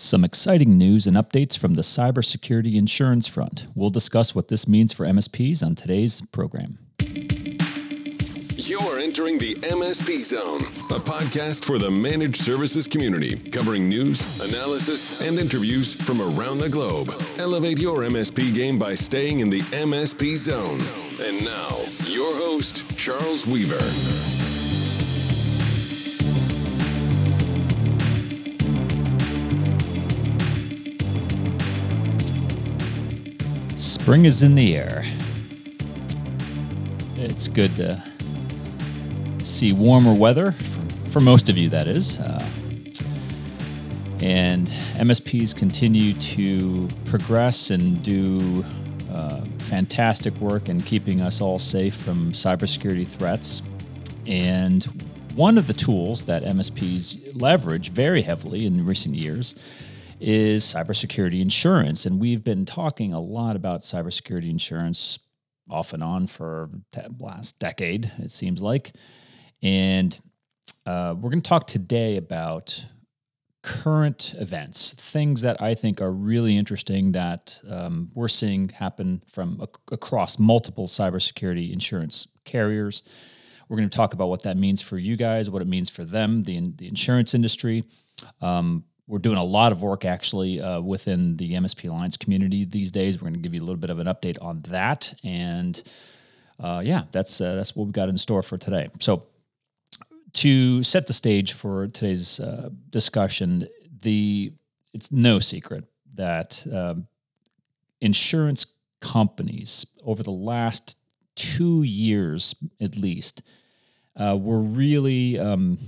Some exciting news and updates from the cybersecurity insurance front. We'll discuss what this means for MSPs on today's program. You're entering the MSP Zone, a podcast for the managed services community, covering news, analysis, and interviews from around the globe. Elevate your MSP game by staying in the MSP Zone. And now, your host, Charles Weaver. Spring is in the air. It's good to see warmer weather for, most of you, that is. Uh, and MSPs continue to progress and do uh, fantastic work in keeping us all safe from cybersecurity threats. And one of the tools that MSPs leverage very heavily in recent years is cybersecurity insurance. And we've been talking a lot about cybersecurity insurance off and on for the last decade, it seems like. And uh, we're going to talk today about current events, things that I think are really interesting that um, we're seeing happen from ac- across multiple cybersecurity insurance carriers. We're going to talk about what that means for you guys, what it means for them, the, the insurance industry. Um, we're doing a lot of work actually uh, within the MSP Alliance community these days. We're going to give you a little bit of an update on that, and uh, yeah, that's uh, that's what we've got in store for today. So, to set the stage for today's uh, discussion, the it's no secret that um, insurance companies over the last two years at least uh, were really um,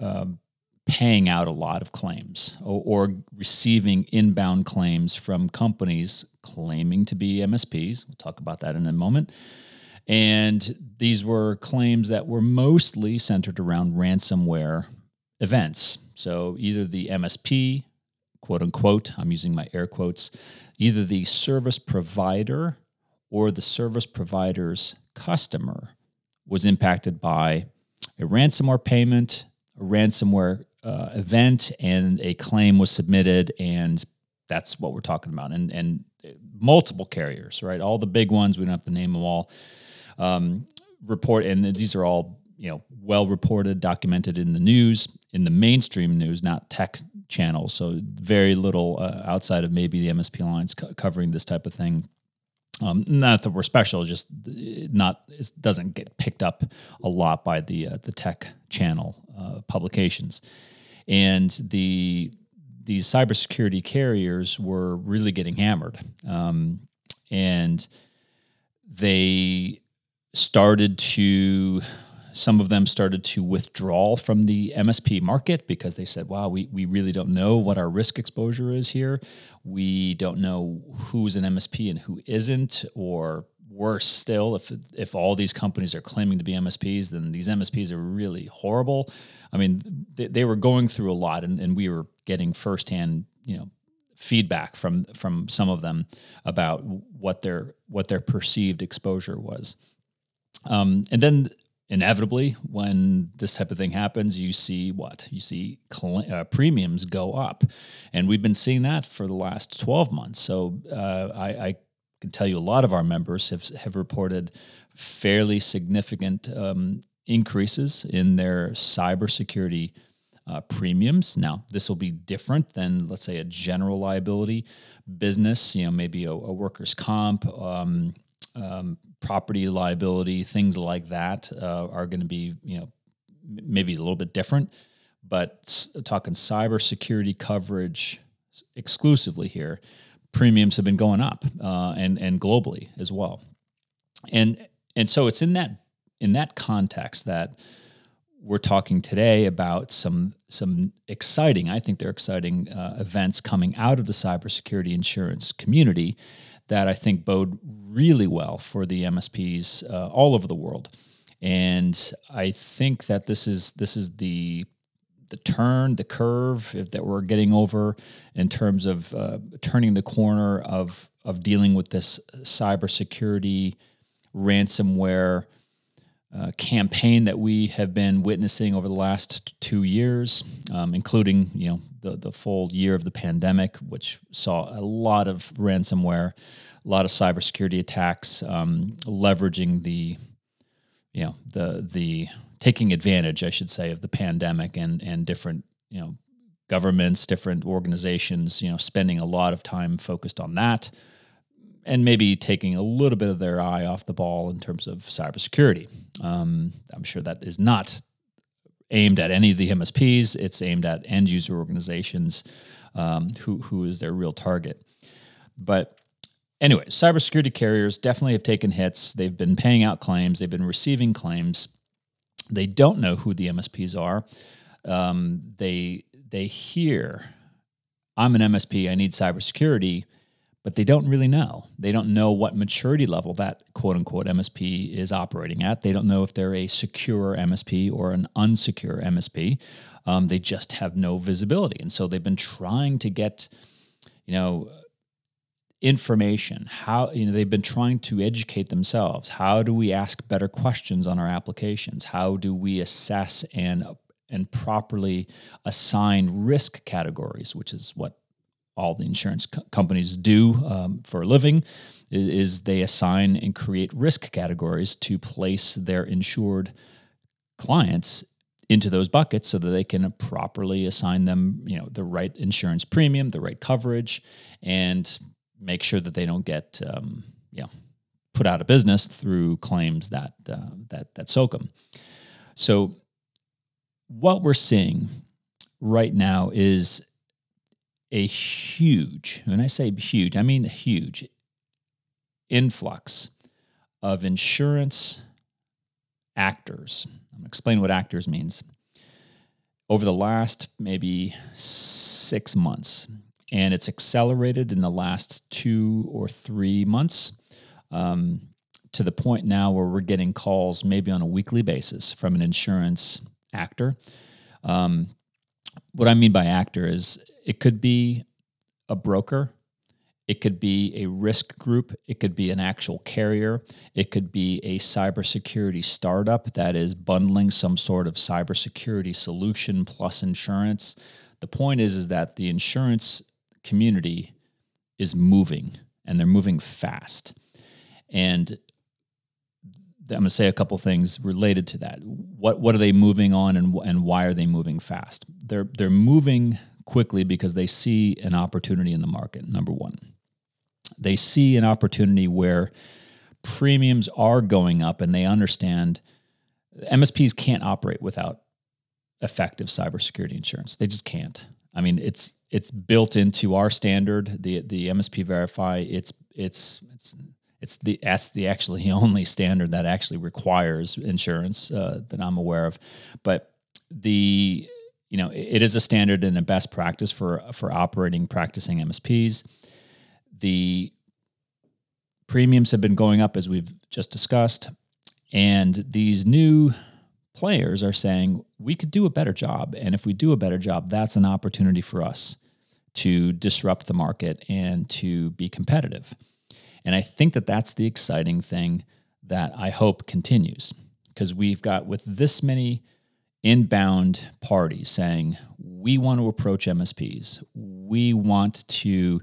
um paying out a lot of claims or, or, receiving inbound claims from companies claiming to be MSPs. We'll talk about that in a moment. And these were claims that were mostly centered around ransomware events. So either the MSP, quote unquote, I'm using my air quotes, either the service provider or the service provider's customer was impacted by a ransomware payment, a ransomware uh, event and a claim was submitted, and that's what we're talking about. And and multiple carriers, right? All the big ones. We don't have to name them all. Um, report, and these are all you know well reported, documented in the news, in the mainstream news, not tech channels. So very little uh, outside of maybe the MSP Alliance co- covering this type of thing. Um, not that we're special, just not it doesn't get picked up a lot by the uh, the tech channel uh, publications. And the these cybersecurity carriers were really getting hammered, um, and they started to some of them started to withdraw from the MSP market because they said, wow, we, we really don't know what our risk exposure is here. We don't know who's an MSP and who isn't, or worse still, if if all these companies are claiming to be MSPs, then these MSPs are really horrible. I mean, they, they were going through a lot, and, and we were getting firsthand, you know, feedback from from some of them about what their what their perceived exposure was. Um, and then inevitably, when this type of thing happens, you see what you see cl- uh, premiums go up, and we've been seeing that for the last twelve months. So uh, I, I can tell you a lot of our members have, have reported fairly significant um, increases in their cybersecurity uh, premiums. Now, this will be different than, let's say, a general liability business, you know, maybe a, a workers' comp, um, um, property liability, things like that uh, are going to be, you know, maybe a little bit different. But talking cybersecurity coverage exclusively here, premiums have been going up uh, and and globally as well. And and so it's in that in that context that we're talking today about some some exciting, I think they're exciting uh, events coming out of the cybersecurity insurance community that I think bode really well for the MSPs uh, all over the world. And I think that this is this is the the turn, the curve that we're getting over in terms of uh, turning the corner of of dealing with this cybersecurity ransomware uh, campaign that we have been witnessing over the last two years, um, including you know the the full year of the pandemic, which saw a lot of ransomware, a lot of cybersecurity attacks, um, leveraging the you know the the taking advantage, I should say, of the pandemic and and different you know governments, different organizations, you know, spending a lot of time focused on that and maybe taking a little bit of their eye off the ball in terms of cybersecurity. Um, I'm sure that is not aimed at any of the MSPs. It's aimed at end user organizations um, who who is their real target. But anyway, cybersecurity carriers definitely have taken hits. They've been paying out claims. They've been receiving claims. They don't know who the MSPs are. Um, they they hear, "I'm an MSP. I need cybersecurity." But they don't really know. They don't know what maturity level that quote unquote MSP is operating at. They don't know if they're a secure MSP or an unsecure MSP. Um, they just have no visibility. And so they've been trying to get, you know, information how you know they've been trying to educate themselves how do we ask better questions on our applications how do we assess and and properly assign risk categories which is what all the insurance co- companies do um, for a living is, is, they assign and create risk categories to place their insured clients into those buckets so that they can properly assign them you know the right insurance premium the right coverage and make sure that they don't get um, you know put out of business through claims that uh, that that soak them so what we're seeing right now is a huge, when I say huge, I mean a huge influx of insurance actors. I'm going to explain what actors means. Over the last maybe six months, and it's accelerated in the last two or three months um, to the point now where we're getting calls maybe on a weekly basis from an insurance actor. Um, what I mean by actor is it could be a broker, it could be a risk group, it could be an actual carrier, it could be a cybersecurity startup that is bundling some sort of cybersecurity solution plus insurance. The point is is that the insurance community is moving and they're moving fast. And I'm going to say a couple things related to that. What what are they moving on, and and why are they moving fast? They're they're moving quickly because they see an opportunity in the market. Number one, they see an opportunity where premiums are going up, and they understand MSPs can't operate without effective cybersecurity insurance. They just can't. I mean, it's it's built into our standard, the the MSP Verify. It's it's it's it's the that's the actually the only standard that actually requires insurance uh, that I'm aware of. But the you know it is a standard and a best practice for for operating practicing MSPs. The premiums have been going up as we've just discussed, and these new players are saying we could do a better job, and if we do a better job, that's an opportunity for us to disrupt the market and to be competitive. And I think that that's the exciting thing that I hope continues because we've got with this many inbound parties saying, we want to approach MSPs. We want to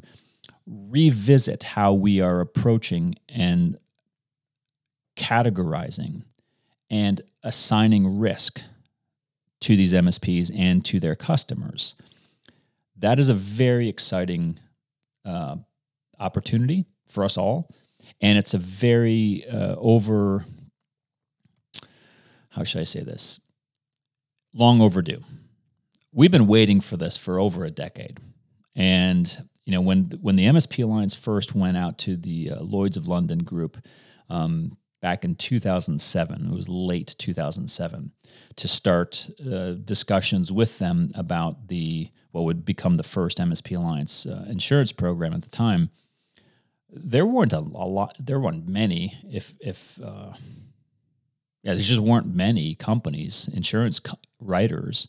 revisit how we are approaching and categorizing and assigning risk to these MSPs and to their customers. That is a very exciting uh, opportunity for us all. And it's a very uh, over, how should I say this? Long overdue. We've been waiting for this for over a decade. And you know when when the MSP Alliance first went out to the uh, Lloyd's of London group um, back in 2007, it was late 2007, to start uh, discussions with them about the what would become the first MSP Alliance uh, insurance program at the time there weren't a, a, lot there weren't many if if uh, yeah there just weren't many companies insurance co- writers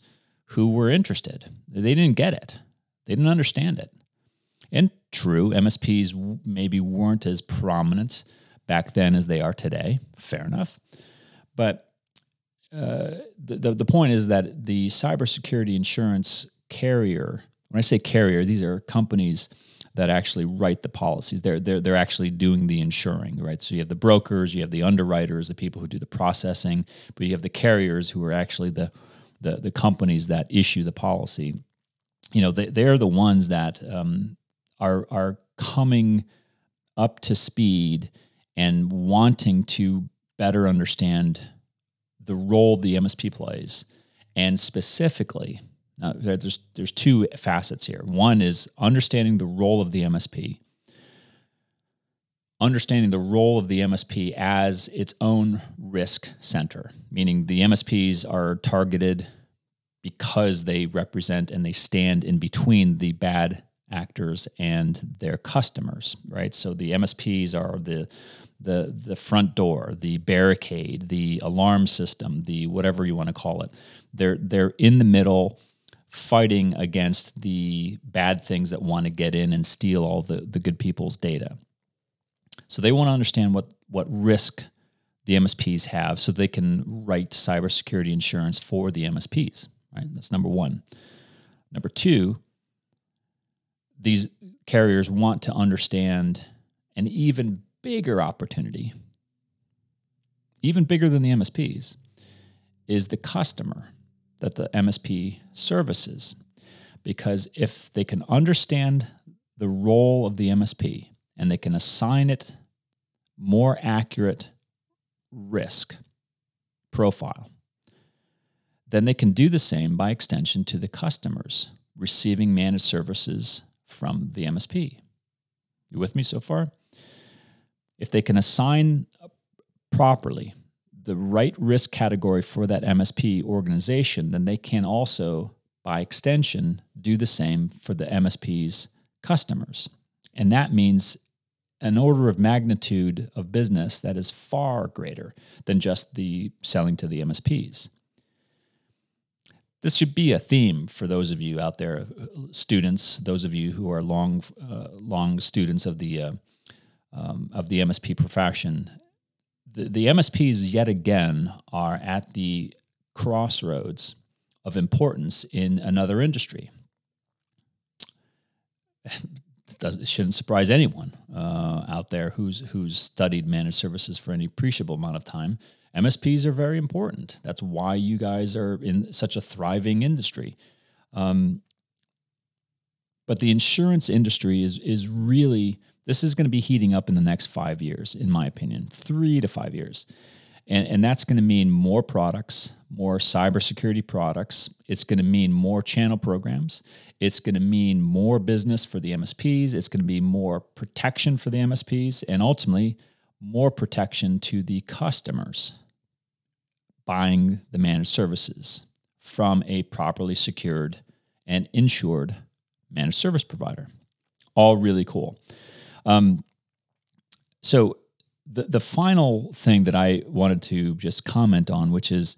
who were interested. They didn't get it. They didn't understand it. And true msps maybe weren't as prominent back then as they are today. Fair enough. But uh, the, the the point is that the cybersecurity insurance carrier. When I say carrier, these are companies that actually write the policies. They're they're they're actually doing the insuring, right? So you have the brokers, you have the underwriters, the people who do the processing, but you have the carriers who are actually the the, the companies that issue the policy. You know, they, they're the ones that um, are are coming up to speed and wanting to better understand the role the MSP plays, and specifically, now there's there's two facets here. One is understanding the role of the MSP, understanding the role of the MSP as its own risk center, meaning the MSPs are targeted because they represent and they stand in between the bad actors and their customers, right? So the MSPs are the the the front door, the barricade, the alarm system, the whatever you want to call it. They're they're in the middle fighting against the bad things that want to get in and steal all the, the good people's data. So they want to understand what what risk the MSPs have so they can write cybersecurity insurance for the MSPs, right? That's number 1. Number 2, these carriers want to understand an even bigger opportunity, even bigger than the MSPs, is the customer that the MSP services. Because if they can understand the role of the MSP and they can assign it more accurate risk profile, then they can do the same by extension to the customers receiving managed services from the MSP. You with me so far? If they can assign properly the right risk category for that MSP organization, then they can also, by extension, do the same for the MSP's customers. And that means an order of magnitude of business that is far greater than just the selling to the MSPs this should be a theme for those of you out there, students, those of you who are long, uh, long students of the uh, um, of the MSP profession. The, MSPs yet again are at the crossroads of importance in another industry. it shouldn't surprise anyone uh, out there who's who's studied managed services for any appreciable amount of time MSPs are very important. That's why you guys are in such a thriving industry. Um, but the insurance industry is is really this is going to be heating up in the next five years, in my opinion, three to five years. And, and that's going to mean more products, more cybersecurity products. It's going to mean more channel programs. It's going to mean more business for the MSPs. It's going to be more protection for the MSPs. And ultimately, more protection to the customers buying the managed services from a properly secured and insured managed service provider. All really cool. Um, so, the, the final thing that I wanted to just comment on, which is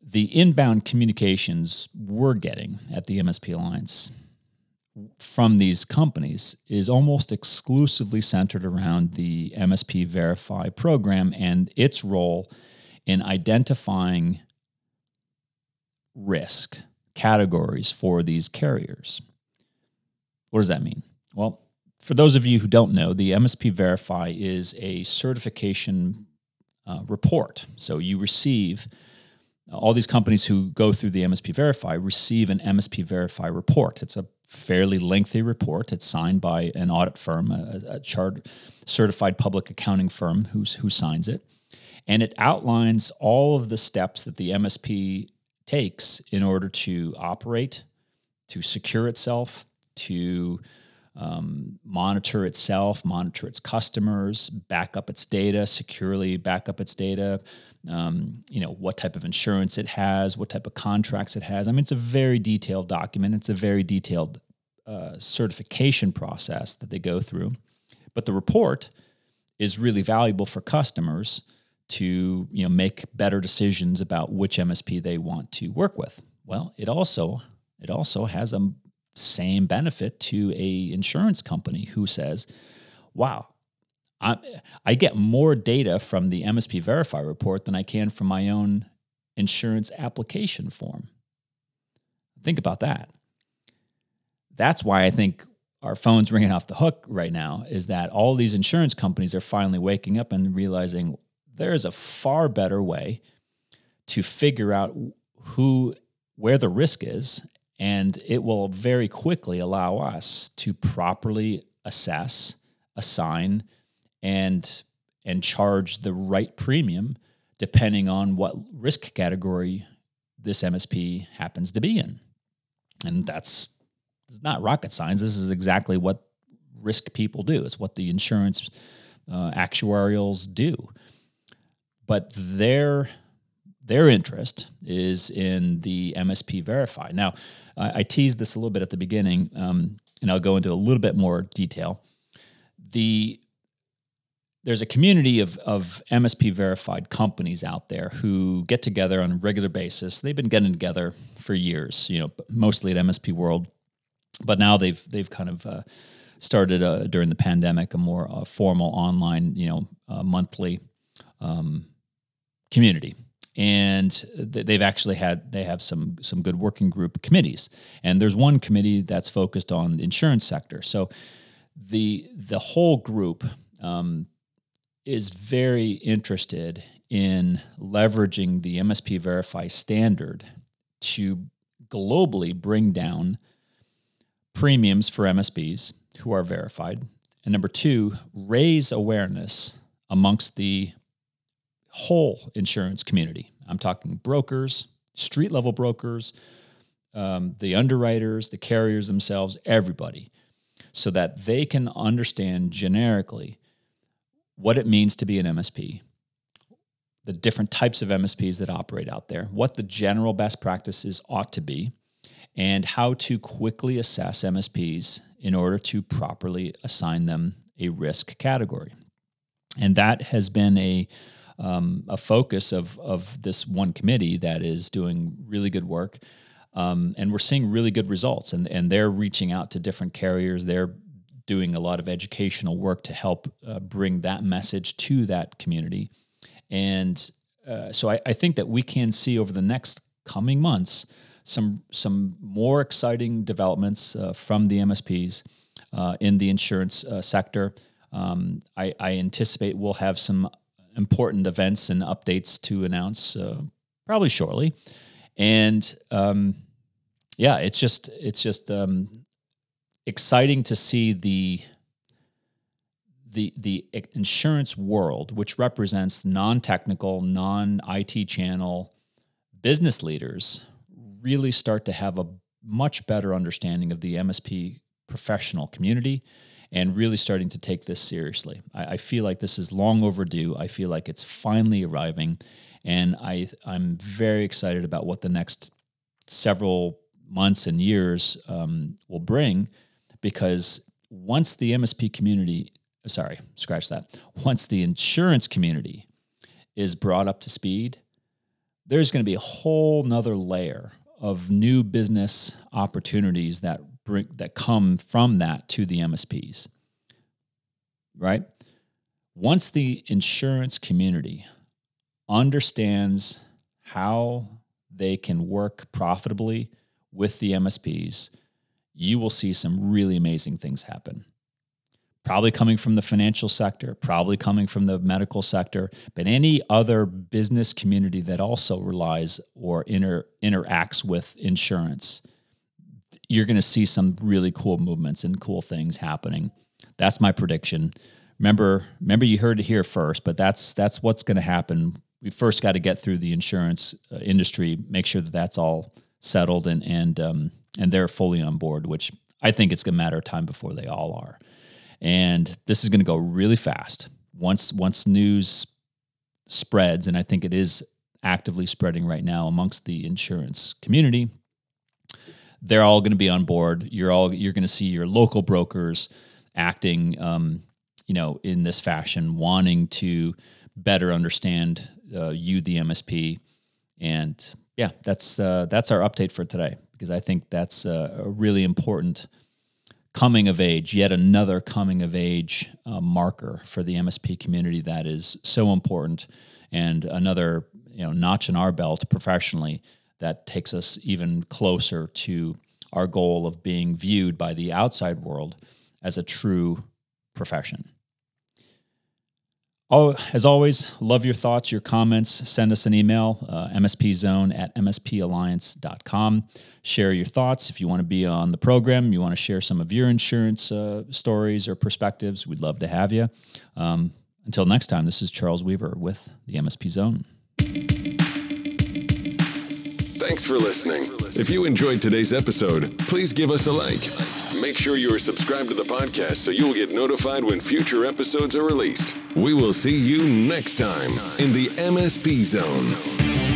the inbound communications we're getting at the MSP Alliance from these companies is almost exclusively centered around the MSP Verify program and its role in identifying risk categories for these carriers. What does that mean? Well, for those of you who don't know, the MSP Verify is a certification uh, report. So you receive all these companies who go through the MSP Verify receive an MSP Verify report. It's a fairly lengthy report. It's signed by an audit firm, a, a chart certified public accounting firm who's, who signs it. And it outlines all of the steps that the MSP takes in order to operate, to secure itself, to um, monitor itself, monitor its customers, back up its data, securely back up its data, um, you know, what type of insurance it has, what type of contracts it has. I mean, it's a very detailed document. It's a very detailed uh, certification process that they go through. But the report is really valuable for customers to you know make better decisions about which MSP they want to work with. Well, it also it also has a same benefit to a insurance company who says, "Wow, I, I get more data from the MSP Verify report than I can from my own insurance application form. Think about that. That's why I think our phone's ringing off the hook right now is that all these insurance companies are finally waking up and realizing there is a far better way to figure out who where the risk is and it will very quickly allow us to properly assess assign and and charge the right premium depending on what risk category this MSP happens to be in. And that's not rocket science. This is exactly what risk people do. It's what the insurance uh, actuarials do. But their their interest is in the MSP Verify. Now, I, I teased this a little bit at the beginning, um, and I'll go into a little bit more detail. The there's a community of, of MSP verified companies out there who get together on a regular basis. They've been getting together for years, you know, mostly at MSP World, but now they've they've kind of uh, started uh, during the pandemic a more uh, formal online, you know, uh, monthly um, community. And they've actually had they have some some good working group committees, and there's one committee that's focused on the insurance sector. So the the whole group um, is very interested in leveraging the MSP Verify standard to globally bring down premiums for MSPs who are verified. And number two, raise awareness amongst the whole insurance community. I'm talking brokers, street level brokers, um, the underwriters, the carriers themselves, everybody, so that they can understand generically what it means to be an MSP, the different types of MSPs that operate out there, what the general best practices ought to be, and how to quickly assess MSPs in order to properly assign them a risk category. And that has been a um, a focus of of this one committee that is doing really good work, um, and we're seeing really good results. And and they're reaching out to different carriers. They're doing a lot of educational work to help uh, bring that message to that community. And uh, so I, I, think that we can see over the next coming months some some more exciting developments uh, from the MSPs uh, in the insurance uh, sector. Um, I, I, anticipate we'll have some important events and updates to announce uh, probably shortly. And um, yeah, it's just it's just um, exciting to see the the the insurance world, which represents non-technical, non-IT channel business leaders, really start to have a much better understanding of the MSP professional community and really starting to take this seriously. I, I, feel like this is long overdue. I feel like it's finally arriving, and I I'm very excited about what the next several months and years um, will bring because once the MSP community, sorry, scratch that, once the insurance community is brought up to speed, there's going to be a whole nother layer of new business opportunities that bring that come from that to the MSPs. Right? Once the insurance community understands how they can work profitably with the MSPs, you will see some really amazing things happen. Probably coming from the financial sector, probably coming from the medical sector, but any other business community that also relies or inter, interacts with insurance, you're going to see some really cool movements and cool things happening. That's my prediction. Remember, remember you heard it here first, but that's that's what's going to happen. We first got to get through the insurance uh, industry, make sure that that's all settled and and um, and they're fully on board, which I think it's going to matter of time before they all are. And this is going to go really fast. Once once news spreads, and I think it is actively spreading right now amongst the insurance community, they're all going to be on board. You're all you're going to see your local brokers acting, um, you know, in this fashion, wanting to better understand uh, you, the MSP, and yeah, that's uh, that's our update for today because I think that's a, a really important coming of age, yet another coming of age uh, marker for the MSP community that is so important, and another you know notch in our belt professionally that takes us even closer to our goal of being viewed by the outside world as a true profession. Oh, as always, love your thoughts, your comments. Send us an email, uh, mspzone at mspalliance.com. Share your thoughts. If you want to be on the program, you want to share some of your insurance uh, stories or perspectives, we'd love to have you. Um, until next time, this is Charles Weaver with the MSP Zone. Thanks for listening. If you enjoyed today's episode, please give us a like. Make sure you are subscribed to the podcast so you will get notified when future episodes are released. We will see you next time in the MSP Zone.